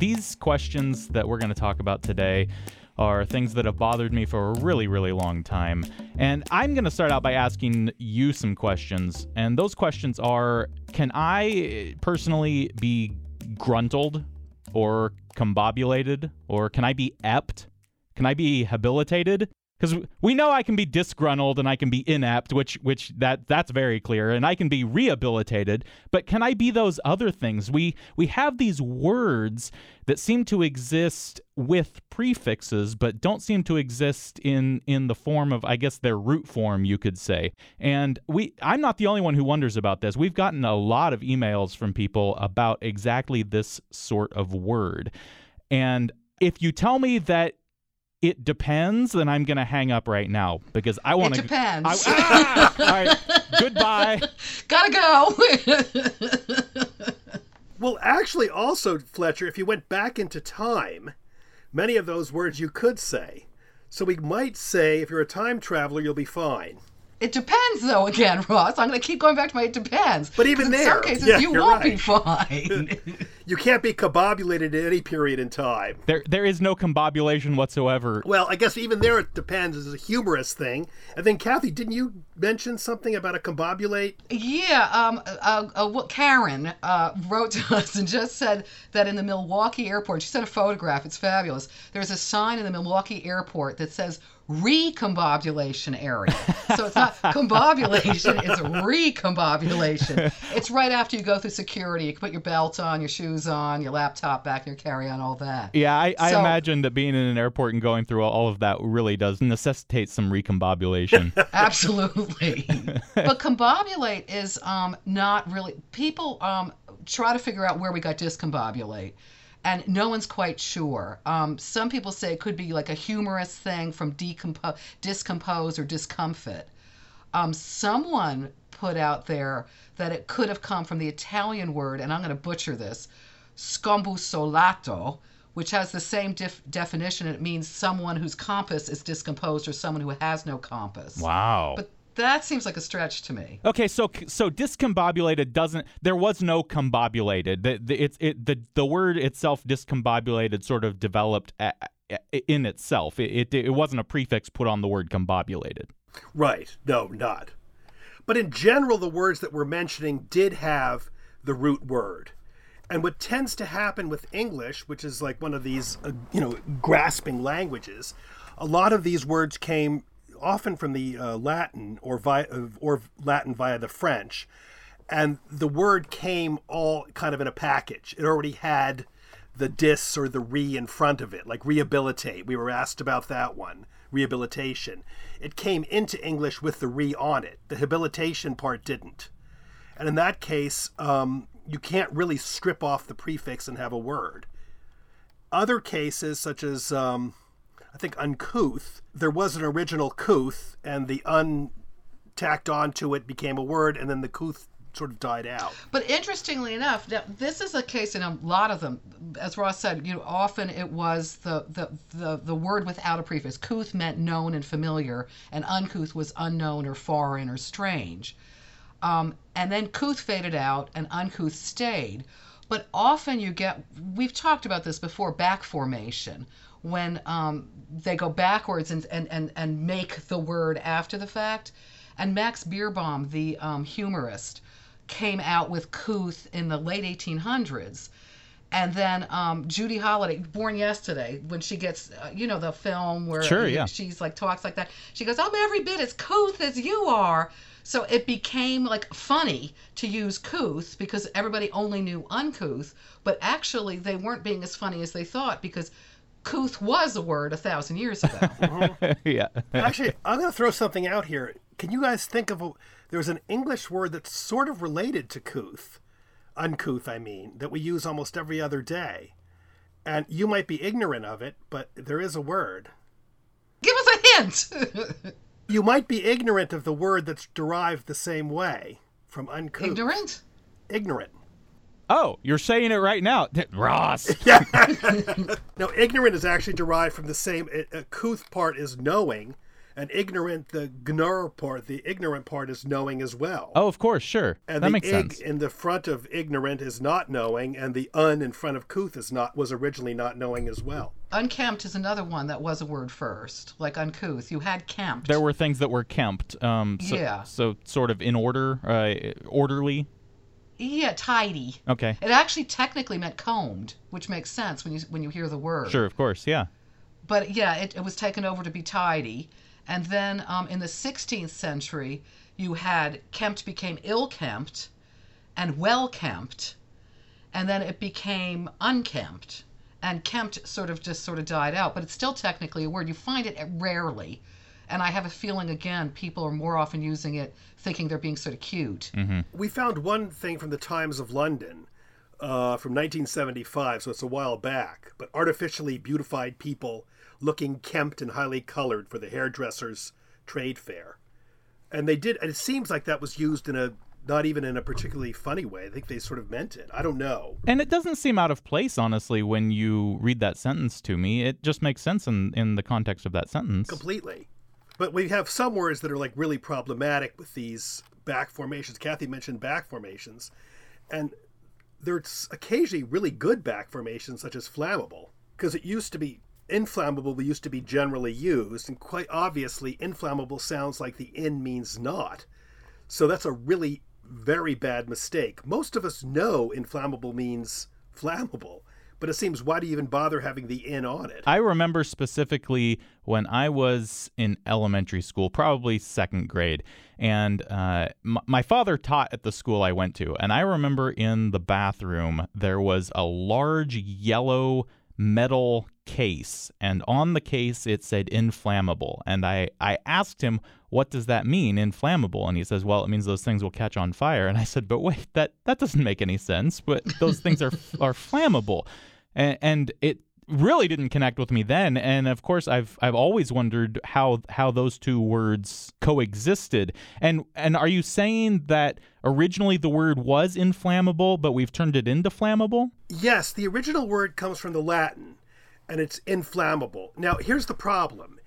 These questions that we're going to talk about today are things that have bothered me for a really, really long time. And I'm going to start out by asking you some questions. And those questions are Can I personally be gruntled or combobulated? Or can I be ept? Can I be habilitated? Because we know I can be disgruntled and I can be inept, which which that that's very clear, and I can be rehabilitated. But can I be those other things? We we have these words that seem to exist with prefixes, but don't seem to exist in in the form of I guess their root form, you could say. And we I'm not the only one who wonders about this. We've gotten a lot of emails from people about exactly this sort of word, and if you tell me that it depends, then I'm gonna hang up right now because I want to. It depends. I, ah! All right. Goodbye. Gotta go. well, actually, also, Fletcher, if you went back into time, many of those words you could say. So we might say, if you're a time traveler, you'll be fine. It depends, though. Again, Ross, I'm going to keep going back to my it depends. But even there, in some cases, yeah, you won't right. be fine. you can't be combobulated at any period in time. There, there is no combobulation whatsoever. Well, I guess even there, it depends. Is a humorous thing. And then, Kathy, didn't you mention something about a combobulate? Yeah. Um. Uh, uh, Karen uh, wrote to us and just said that in the Milwaukee airport, she sent a photograph. It's fabulous. There's a sign in the Milwaukee airport that says recombobulation area. So it's not combobulation, it's recombobulation. It's right after you go through security. You can put your belt on, your shoes on, your laptop back, your carry on, all that. Yeah, I, I so, imagine that being in an airport and going through all of that really does necessitate some recombobulation. Absolutely. but combobulate is um, not really, people um, try to figure out where we got discombobulate and no one's quite sure. Um, some people say it could be like a humorous thing from decompo- discompose or discomfit. Um, someone put out there that it could have come from the Italian word, and I'm going to butcher this, scombusolato, which has the same def- definition. It means someone whose compass is discomposed or someone who has no compass. Wow. But that seems like a stretch to me. Okay, so so discombobulated doesn't. There was no combobulated. The, the it's it the the word itself discombobulated sort of developed a, a, in itself. It, it it wasn't a prefix put on the word combobulated. Right. No, not. But in general, the words that we're mentioning did have the root word. And what tends to happen with English, which is like one of these, uh, you know, grasping languages, a lot of these words came often from the uh, Latin or via or Latin via the French, and the word came all kind of in a package. It already had the dis or the re in front of it, like rehabilitate. We were asked about that one, rehabilitation. It came into English with the re on it. The habilitation part didn't. And in that case, um, you can't really strip off the prefix and have a word. Other cases, such as um, I think uncouth. There was an original couth, and the un tacked onto it became a word, and then the couth sort of died out. But interestingly enough, now, this is a case in a lot of them. As Ross said, you know, often it was the the the, the word without a prefix. Couth meant known and familiar, and uncouth was unknown or foreign or strange. Um, and then couth faded out, and uncouth stayed. But often you get, we've talked about this before, back formation, when um, they go backwards and, and, and, and make the word after the fact. And Max Beerbohm, the um, humorist, came out with couth in the late 1800s. And then um, Judy Holliday, Born Yesterday, when she gets, uh, you know, the film where sure, yeah. she's like talks like that. She goes, "I'm every bit as couth as you are." So it became like funny to use couth because everybody only knew uncouth, but actually they weren't being as funny as they thought because couth was a word a thousand years ago. uh-huh. yeah. Actually, I'm going to throw something out here. Can you guys think of a, there's an English word that's sort of related to couth, uncouth, I mean, that we use almost every other day. And you might be ignorant of it, but there is a word. Give us a hint. You might be ignorant of the word that's derived the same way from uncouth. Ignorant? Ignorant. Oh, you're saying it right now, Ross. No, ignorant is actually derived from the same. A, a part is knowing, and ignorant, the gnur part, the ignorant part is knowing as well. Oh, of course, sure. and that the makes ig sense. in the front of ignorant is not knowing, and the un in front of couth is not was originally not knowing as well. Unkempt is another one that was a word first, like uncouth. You had kempt. There were things that were kempt. Um, so, Yeah. So sort of in order, uh, orderly. Yeah, tidy. Okay. It actually technically meant combed, which makes sense when you when you hear the word. Sure, of course, yeah. But yeah, it, it was taken over to be tidy. And then um, in the 16th century, you had kempt became ill kempt and well kempt. And then it became unkempt. And kempt sort of just sort of died out. But it's still technically a word. You find it rarely. And I have a feeling, again, people are more often using it thinking they're being sort of cute. We found one thing from the Times of London uh, from 1975, so it's a while back, but artificially beautified people looking kempt and highly colored for the hairdressers' trade fair. And they did, and it seems like that was used in a not even in a particularly funny way. I think they sort of meant it. I don't know. And it doesn't seem out of place, honestly, when you read that sentence to me. It just makes sense in, in the context of that sentence. completely. But we have some words that are like really problematic with these back formations. Kathy mentioned back formations, and there's occasionally really good back formations, such as flammable, because it used to be inflammable. But used to be generally used, and quite obviously, inflammable sounds like the in means not. So that's a really very bad mistake. Most of us know inflammable means flammable, but it seems why do you even bother having the in on it? I remember specifically when I was in elementary school, probably second grade, and uh, m- my father taught at the school I went to. And I remember in the bathroom, there was a large yellow metal case, and on the case it said inflammable. And I, I asked him, What does that mean, inflammable? And he says, Well, it means those things will catch on fire. And I said, But wait, that, that doesn't make any sense. But those things are, are flammable and, and it really didn't connect with me then and of course I've I've always wondered how how those two words coexisted and and are you saying that originally the word was inflammable but we've turned it into flammable Yes, the original word comes from the Latin, and it's inflammable. Now, here's the problem: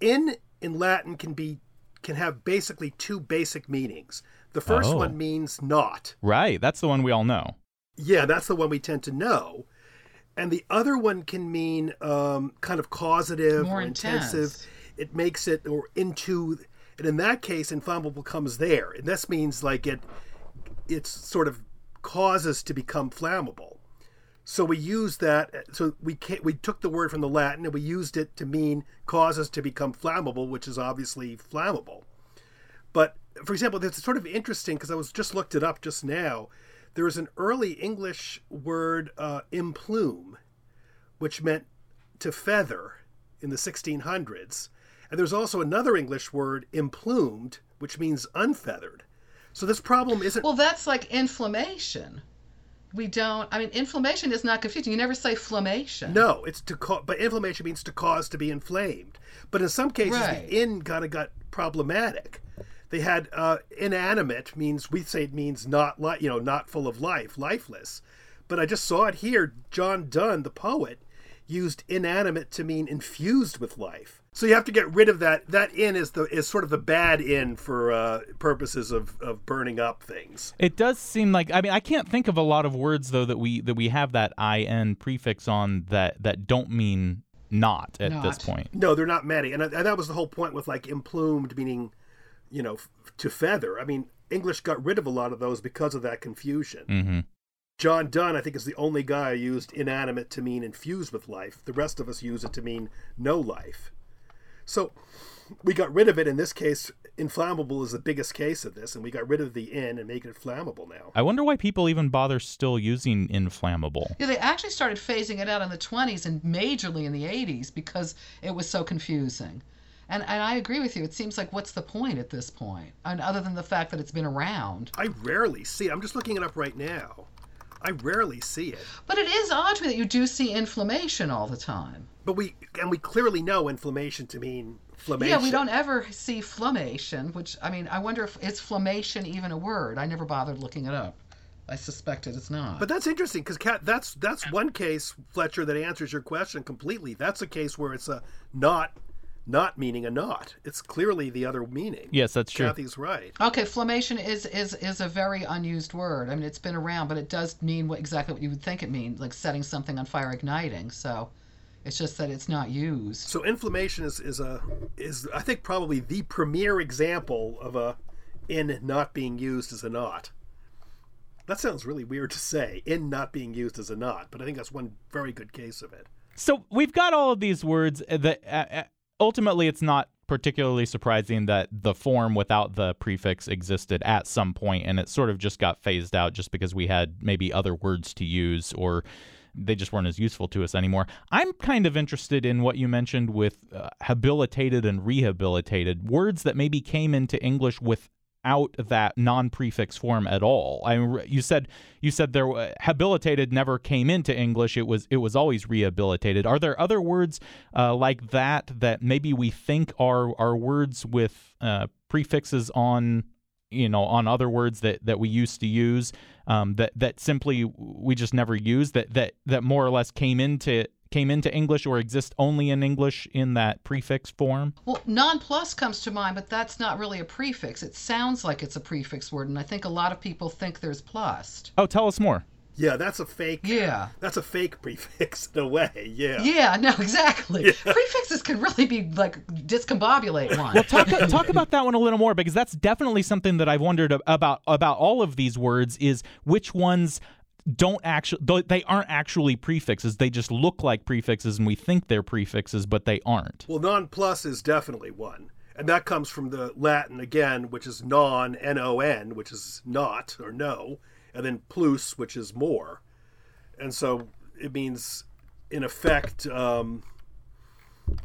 in in Latin can be can have basically two basic meanings. The first Oh. one means not. right that's the one we all know Yeah, that's the one we tend to know. And the other one can mean um, kind of causative More or intensive. intense. It makes it or into, and in that case, inflammable comes there. And this means like it, it's sort of causes to become flammable. So we use that. So we we took the word from the Latin and we used it to mean causes to become flammable, which is obviously flammable. But for example, it's sort of interesting because I was just looked it up just now. There was an early English word, uh, implume, which meant to feather in the 1600s. And there's also another English word, implumed, which means unfeathered. So this problem isn't. Well, that's like inflammation. We don't, I mean, inflammation is not confusing. You never say flammation. No, it's to cause, but inflammation means to cause to be inflamed. But in some cases, Right. the in kind of got problematic. They had uh, inanimate means we say it means not li- you know not full of life, lifeless. But I just saw it here. John Donne, the poet, used inanimate to mean infused with life. So you have to get rid of that. That in is the is sort of the bad in for uh, purposes of, of burning up things. it does seem like I mean I can't think of a lot of words though that we that we have that in prefix on that that don't mean not at this point No, they're not many, and, and that was the whole point with like implumed, meaning, you know, to feather. I mean, English got rid of a lot of those because of that confusion. mm-hmm. John Donne, I think, is the only guy who used inanimate to mean infused with life. The rest of us use it to mean no life. So we got rid of it. In this case, inflammable is the biggest case of this, and we got rid of the in and make it flammable now. I wonder why people even bother still using inflammable Yeah, they actually started phasing it out in the 20s and majorly in the 80s because it was so confusing. And, and I agree with you. It seems like what's the point at this point? And other than the fact that it's been around. I rarely see. I'm just looking it up right now. I rarely see it. But it is odd to me that you do see inflammation all the time. But we and we clearly know inflammation to mean inflammation. Yeah, we don't ever see flammation, which I mean, I wonder if is flammation even a word? I never bothered looking it up. I suspect it's not. But that's interesting because that's that's one case, Fletcher, that answers your question completely. That's a case where it's a not, not meaning a not. It's clearly the other meaning. Yes, that's true. Kathy's right. Okay, flammation is is is a very unused word. I mean, it's been around, but it does mean what exactly what you would think it means, like setting something on fire, igniting. So, it's just that it's not used. So inflammation is is a is I think probably the premier example of a in not being used as a not. That sounds really weird to say, in not being used as a not, but I think that's one very good case of it. So we've got all of these words that uh, uh, ultimately it's not particularly surprising that the form without the prefix existed at some point and it sort of just got phased out just because we had maybe other words to use or they just weren't as useful to us anymore. I'm kind of interested in what you mentioned with uh, habilitated and rehabilitated words that maybe came into English with out that non-prefix form at all. I you said you said there habilitated never came into English. It was it was always rehabilitated. Are there other words uh, like that that maybe we think are are words with uh, prefixes on you know on other words that that we used to use um, that that simply we just never used that that that more or less came into came into English or exist only in English in that prefix form? Well, non-plus comes to mind, but that's not really a prefix. It sounds like it's a prefix word, and I think a lot of people think there's plus. Oh, tell us more. Yeah, that's a fake. Yeah. That's a fake prefix in a way. Yeah. Yeah, no, exactly. Prefixes can really be like discombobulate one. Well, talk uh, talk about that one a little more because that's definitely something that I've wondered about about all of these words is which ones don't actually they aren't actually prefixes they just look like prefixes and we think they're prefixes but they aren't. Well non plus is definitely one and that comes from the latin again which is non n-o-n which is not or no and then plus which is more. And so it means in effect um,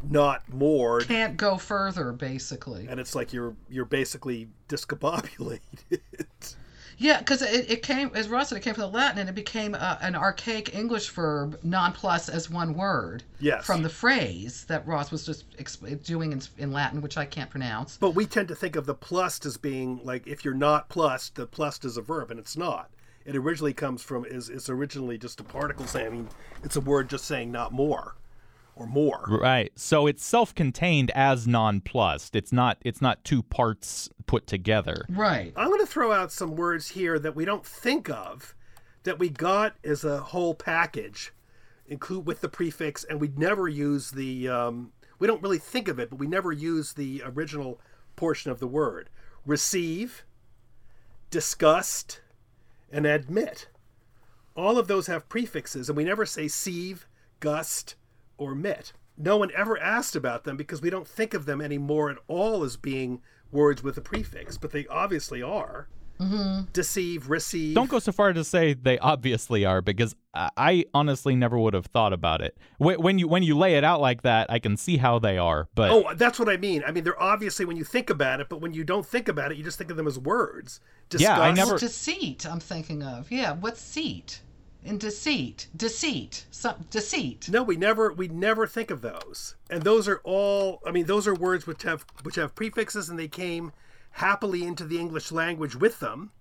not more. Can't go further basically. And it's like you're you're basically discombobulated yeah, because it, it came, as Ross said, it came from the Latin and it became uh, an archaic English verb, non plus as one word. Yes. From the phrase that Ross was just exp- doing in, in Latin, which I can't pronounce. But we tend to think of the plus as being like if you're not plus, the plus is a verb, and it's not. It originally comes from is it's originally just a particle saying. It's a word just saying not more or more. Right. So it's self-contained as nonplussed. It's not it's not two parts put together. Right. I'm going to throw out some words here that we don't think of that we got as a whole package include with the prefix and we never use the um, we don't really think of it but we never use the original portion of the word receive disgust and admit all of those have prefixes and we never say sieve gust or mit. No one ever asked about them because we don't think of them anymore at all as being words with a prefix, but they obviously are. Mm-hmm. Deceive, receive. Don't go so far to say they obviously are, because I honestly never would have thought about it. When you when you lay it out like that, I can see how they are. But oh, that's what I mean. I mean, they're obviously when you think about it, but when you don't think about it, you just think of them as words. Disgust. Yeah, I never. Well, deceit. I'm thinking of yeah. What's seat? In deceit deceit some deceit. No we never we never think of those. And those are all i mean those are words which have which have prefixes and they came happily into the english language with them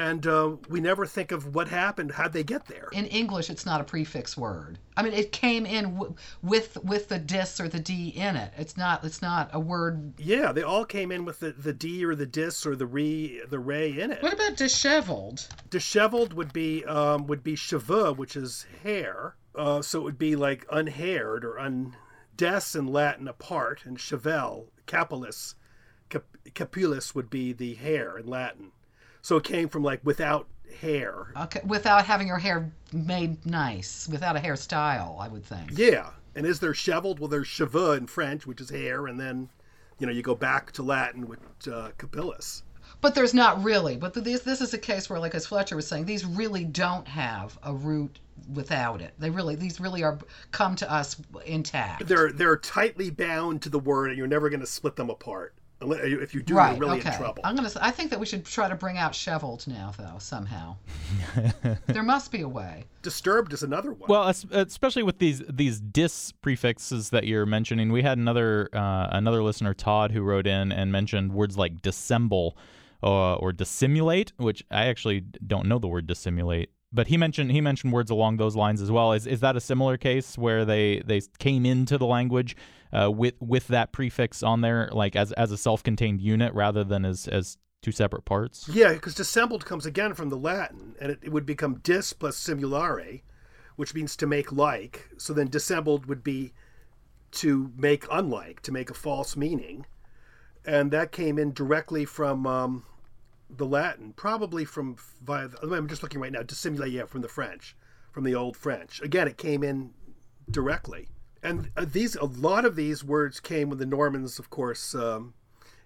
and uh, we never think of what happened how'd they get there? In english it's not a prefix word. I mean it came in w- with with the dis or the d in it. It's not it's not a word. Yeah they all came in with the, the d or the dis or the re the ray in it. What about disheveled? Disheveled would be um, would be cheveux which is hair. Uh, so it would be like unhaired or un des in latin apart and chevel capillus cap- capillus would be the hair in latin so it came from like without hair. Okay, without having your hair made nice, without a hairstyle, I would think. Yeah. And is there cheveled? Well, there's cheveux in French, which is hair, and then, you know, you go back to Latin with uh, capillus. But there's not really. But this this is a case where, like as Fletcher was saying, these really don't have a root without it. They really these really are come to us intact. They're they're tightly bound to the word, and you're never going to split them apart. Unle- If you do, right. you're really okay. in trouble. I'm gonna. I think that we should try to bring out cheveled now, though somehow. there must be a way. Disturbed is another one. Well, especially with these these dis prefixes that you're mentioning, we had another uh, another listener, Todd, who wrote in and mentioned words like dissemble uh, or dissimulate, which I actually don't know the word dissimulate. But he mentioned he mentioned words along those lines as well. Is is that a similar case where they, they came into the language uh, with with that prefix on there, like as as a self contained unit rather than as as two separate parts? Yeah, because dissembled comes again from the Latin, and it, it would become dis plus simulare, which means to make like. So then dissembled would be to make unlike, to make a false meaning. And that came in directly from um, the Latin, probably from via. I'm just looking right now. Dissimulate, yeah, from the French, from the old French. Again, it came in directly, and uh, these a lot of these words came when the Normans, of course. Um,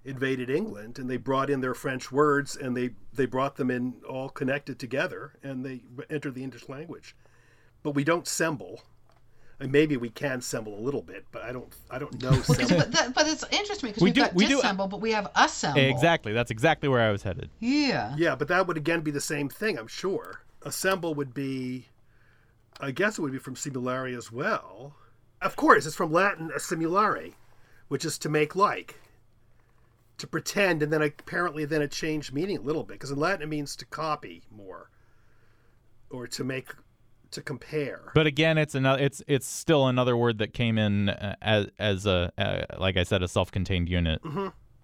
invaded England and they brought in their French words and they, they brought them in all connected together and they entered the English language. But we don't semble. And maybe we can semble a little bit, but I don't I don't know Because, semble. but, that, but it's interesting because We we've do- got we do- dissemble, but we have assemble. Exactly. That's exactly where I was headed. Yeah. Yeah, but that would again be the same thing, I'm sure. Assemble would be I guess it would be from simulare as well. Of course, it's from Latin assimilare, which is to make like. To pretend, and then apparently then it changed meaning a little bit because in Latin it means to copy more, or to make, to compare. But again, it's another. It's it's still another word that came in uh, as as a uh, like I said, a self-contained unit.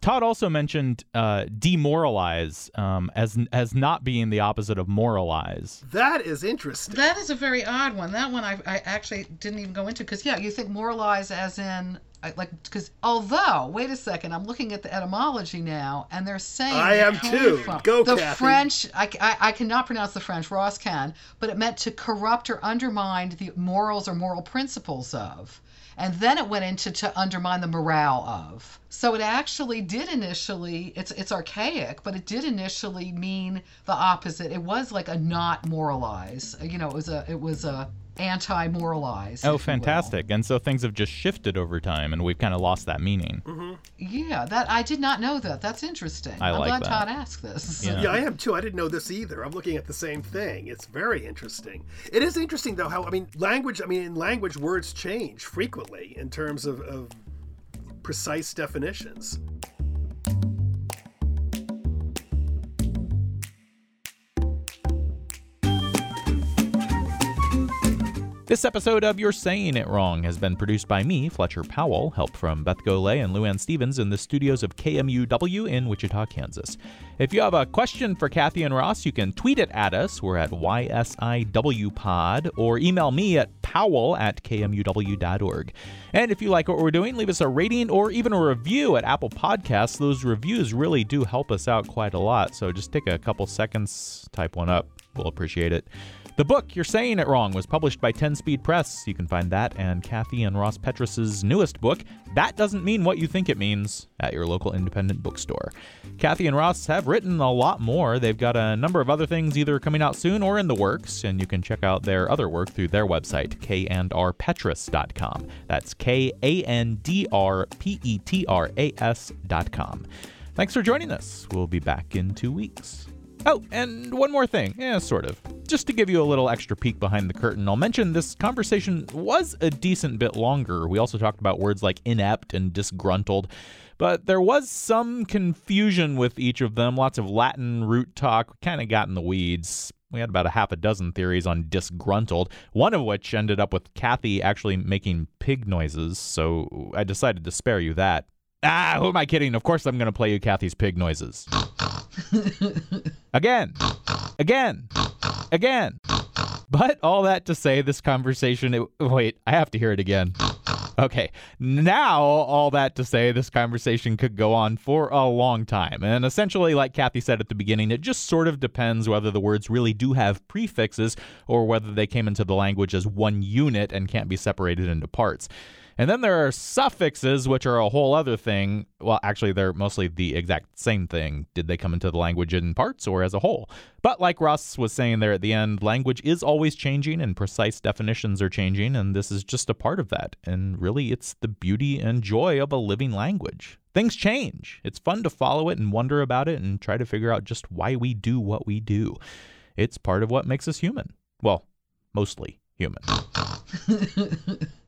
Todd also mentioned uh, demoralize um, as as not being the opposite of moralize. That is interesting. That is a very odd one. That one I, I actually didn't even go into because yeah, you think moralize as in I- like because although wait a second, I'm looking at the etymology now, and they're saying I it am too. from- Go, the Kathy. French. I, I, I cannot pronounce the French. Ross can, but it meant to corrupt or undermine the morals or moral principles of. And then it went into to undermine the morale of. So it actually did initially. It's it's archaic, but it did initially mean the opposite. It was like a not moralize. You know, it was a it was a anti-moralize. Oh, if you will. fantastic! And so things have just shifted over time, and we've kind of lost that meaning. Mm-hmm. Yeah, that I did not know that. That's interesting. I am like glad that. Todd asked this. Yeah. Yeah, I am too. I didn't know this either. I'm looking at the same thing. It's very interesting. It is interesting though how I mean language. I mean in language words change frequently in terms of, of precise definitions. This episode of You're Saying It Wrong has been produced by me, Fletcher Powell, help from Beth Golay and Luann Stevens in the studios of KMUW in Wichita, Kansas. If you have a question for Kathy and Ross, you can tweet it at us. We're at YSIWPod, or email me at powell at kmuw.org. And if you like what we're doing, leave us a rating or even a review at Apple Podcasts. Those reviews really do help us out quite a lot, so just take a couple seconds, type one up. We'll appreciate it. The book, You're Saying It Wrong, was published by 10 Speed Press. You can find that and Kathy and Ross Petras's newest book, That Doesn't Mean What You Think It Means, at your local independent bookstore. Kathy and Ross have written a lot more. They've got a number of other things either coming out soon or in the works, and you can check out their other work through their website, kandrpetras.com. That's K A N D R P E T R A S.com. Thanks for joining us. We'll be back in two weeks. Oh, and one more thing. Yeah, sort of. Just to give you a little extra peek behind the curtain, I'll mention this conversation was a decent bit longer. We also talked about words like inept and disgruntled, but there was some confusion with each of them. Lots of Latin root talk, kind of got in the weeds. We had about a half a dozen theories on disgruntled, one of which ended up with Kathy actually making pig noises, so I decided to spare you that. Ah, who am I kidding? Of course I'm going to play you Kathy's pig noises. Again. Again. Again. But all that to say, this conversation. It, wait, I have to hear it again. Okay, now all that to say, this conversation could go on for a long time. And essentially, like Kathy said at the beginning, it just sort of depends whether the words really do have prefixes or whether they came into the language as one unit and can't be separated into parts. And then there are suffixes, which are a whole other thing. Well, actually, they're mostly the exact same thing. Did they come into the language in parts or as a whole? But like Ross was saying there at the end, language is always changing and precise definitions are changing, and this is just a part of that. And really, it's the beauty and joy of a living language. Things change. It's fun to follow it and wonder about it and try to figure out just why we do what we do. It's part of what makes us human. Well, mostly human.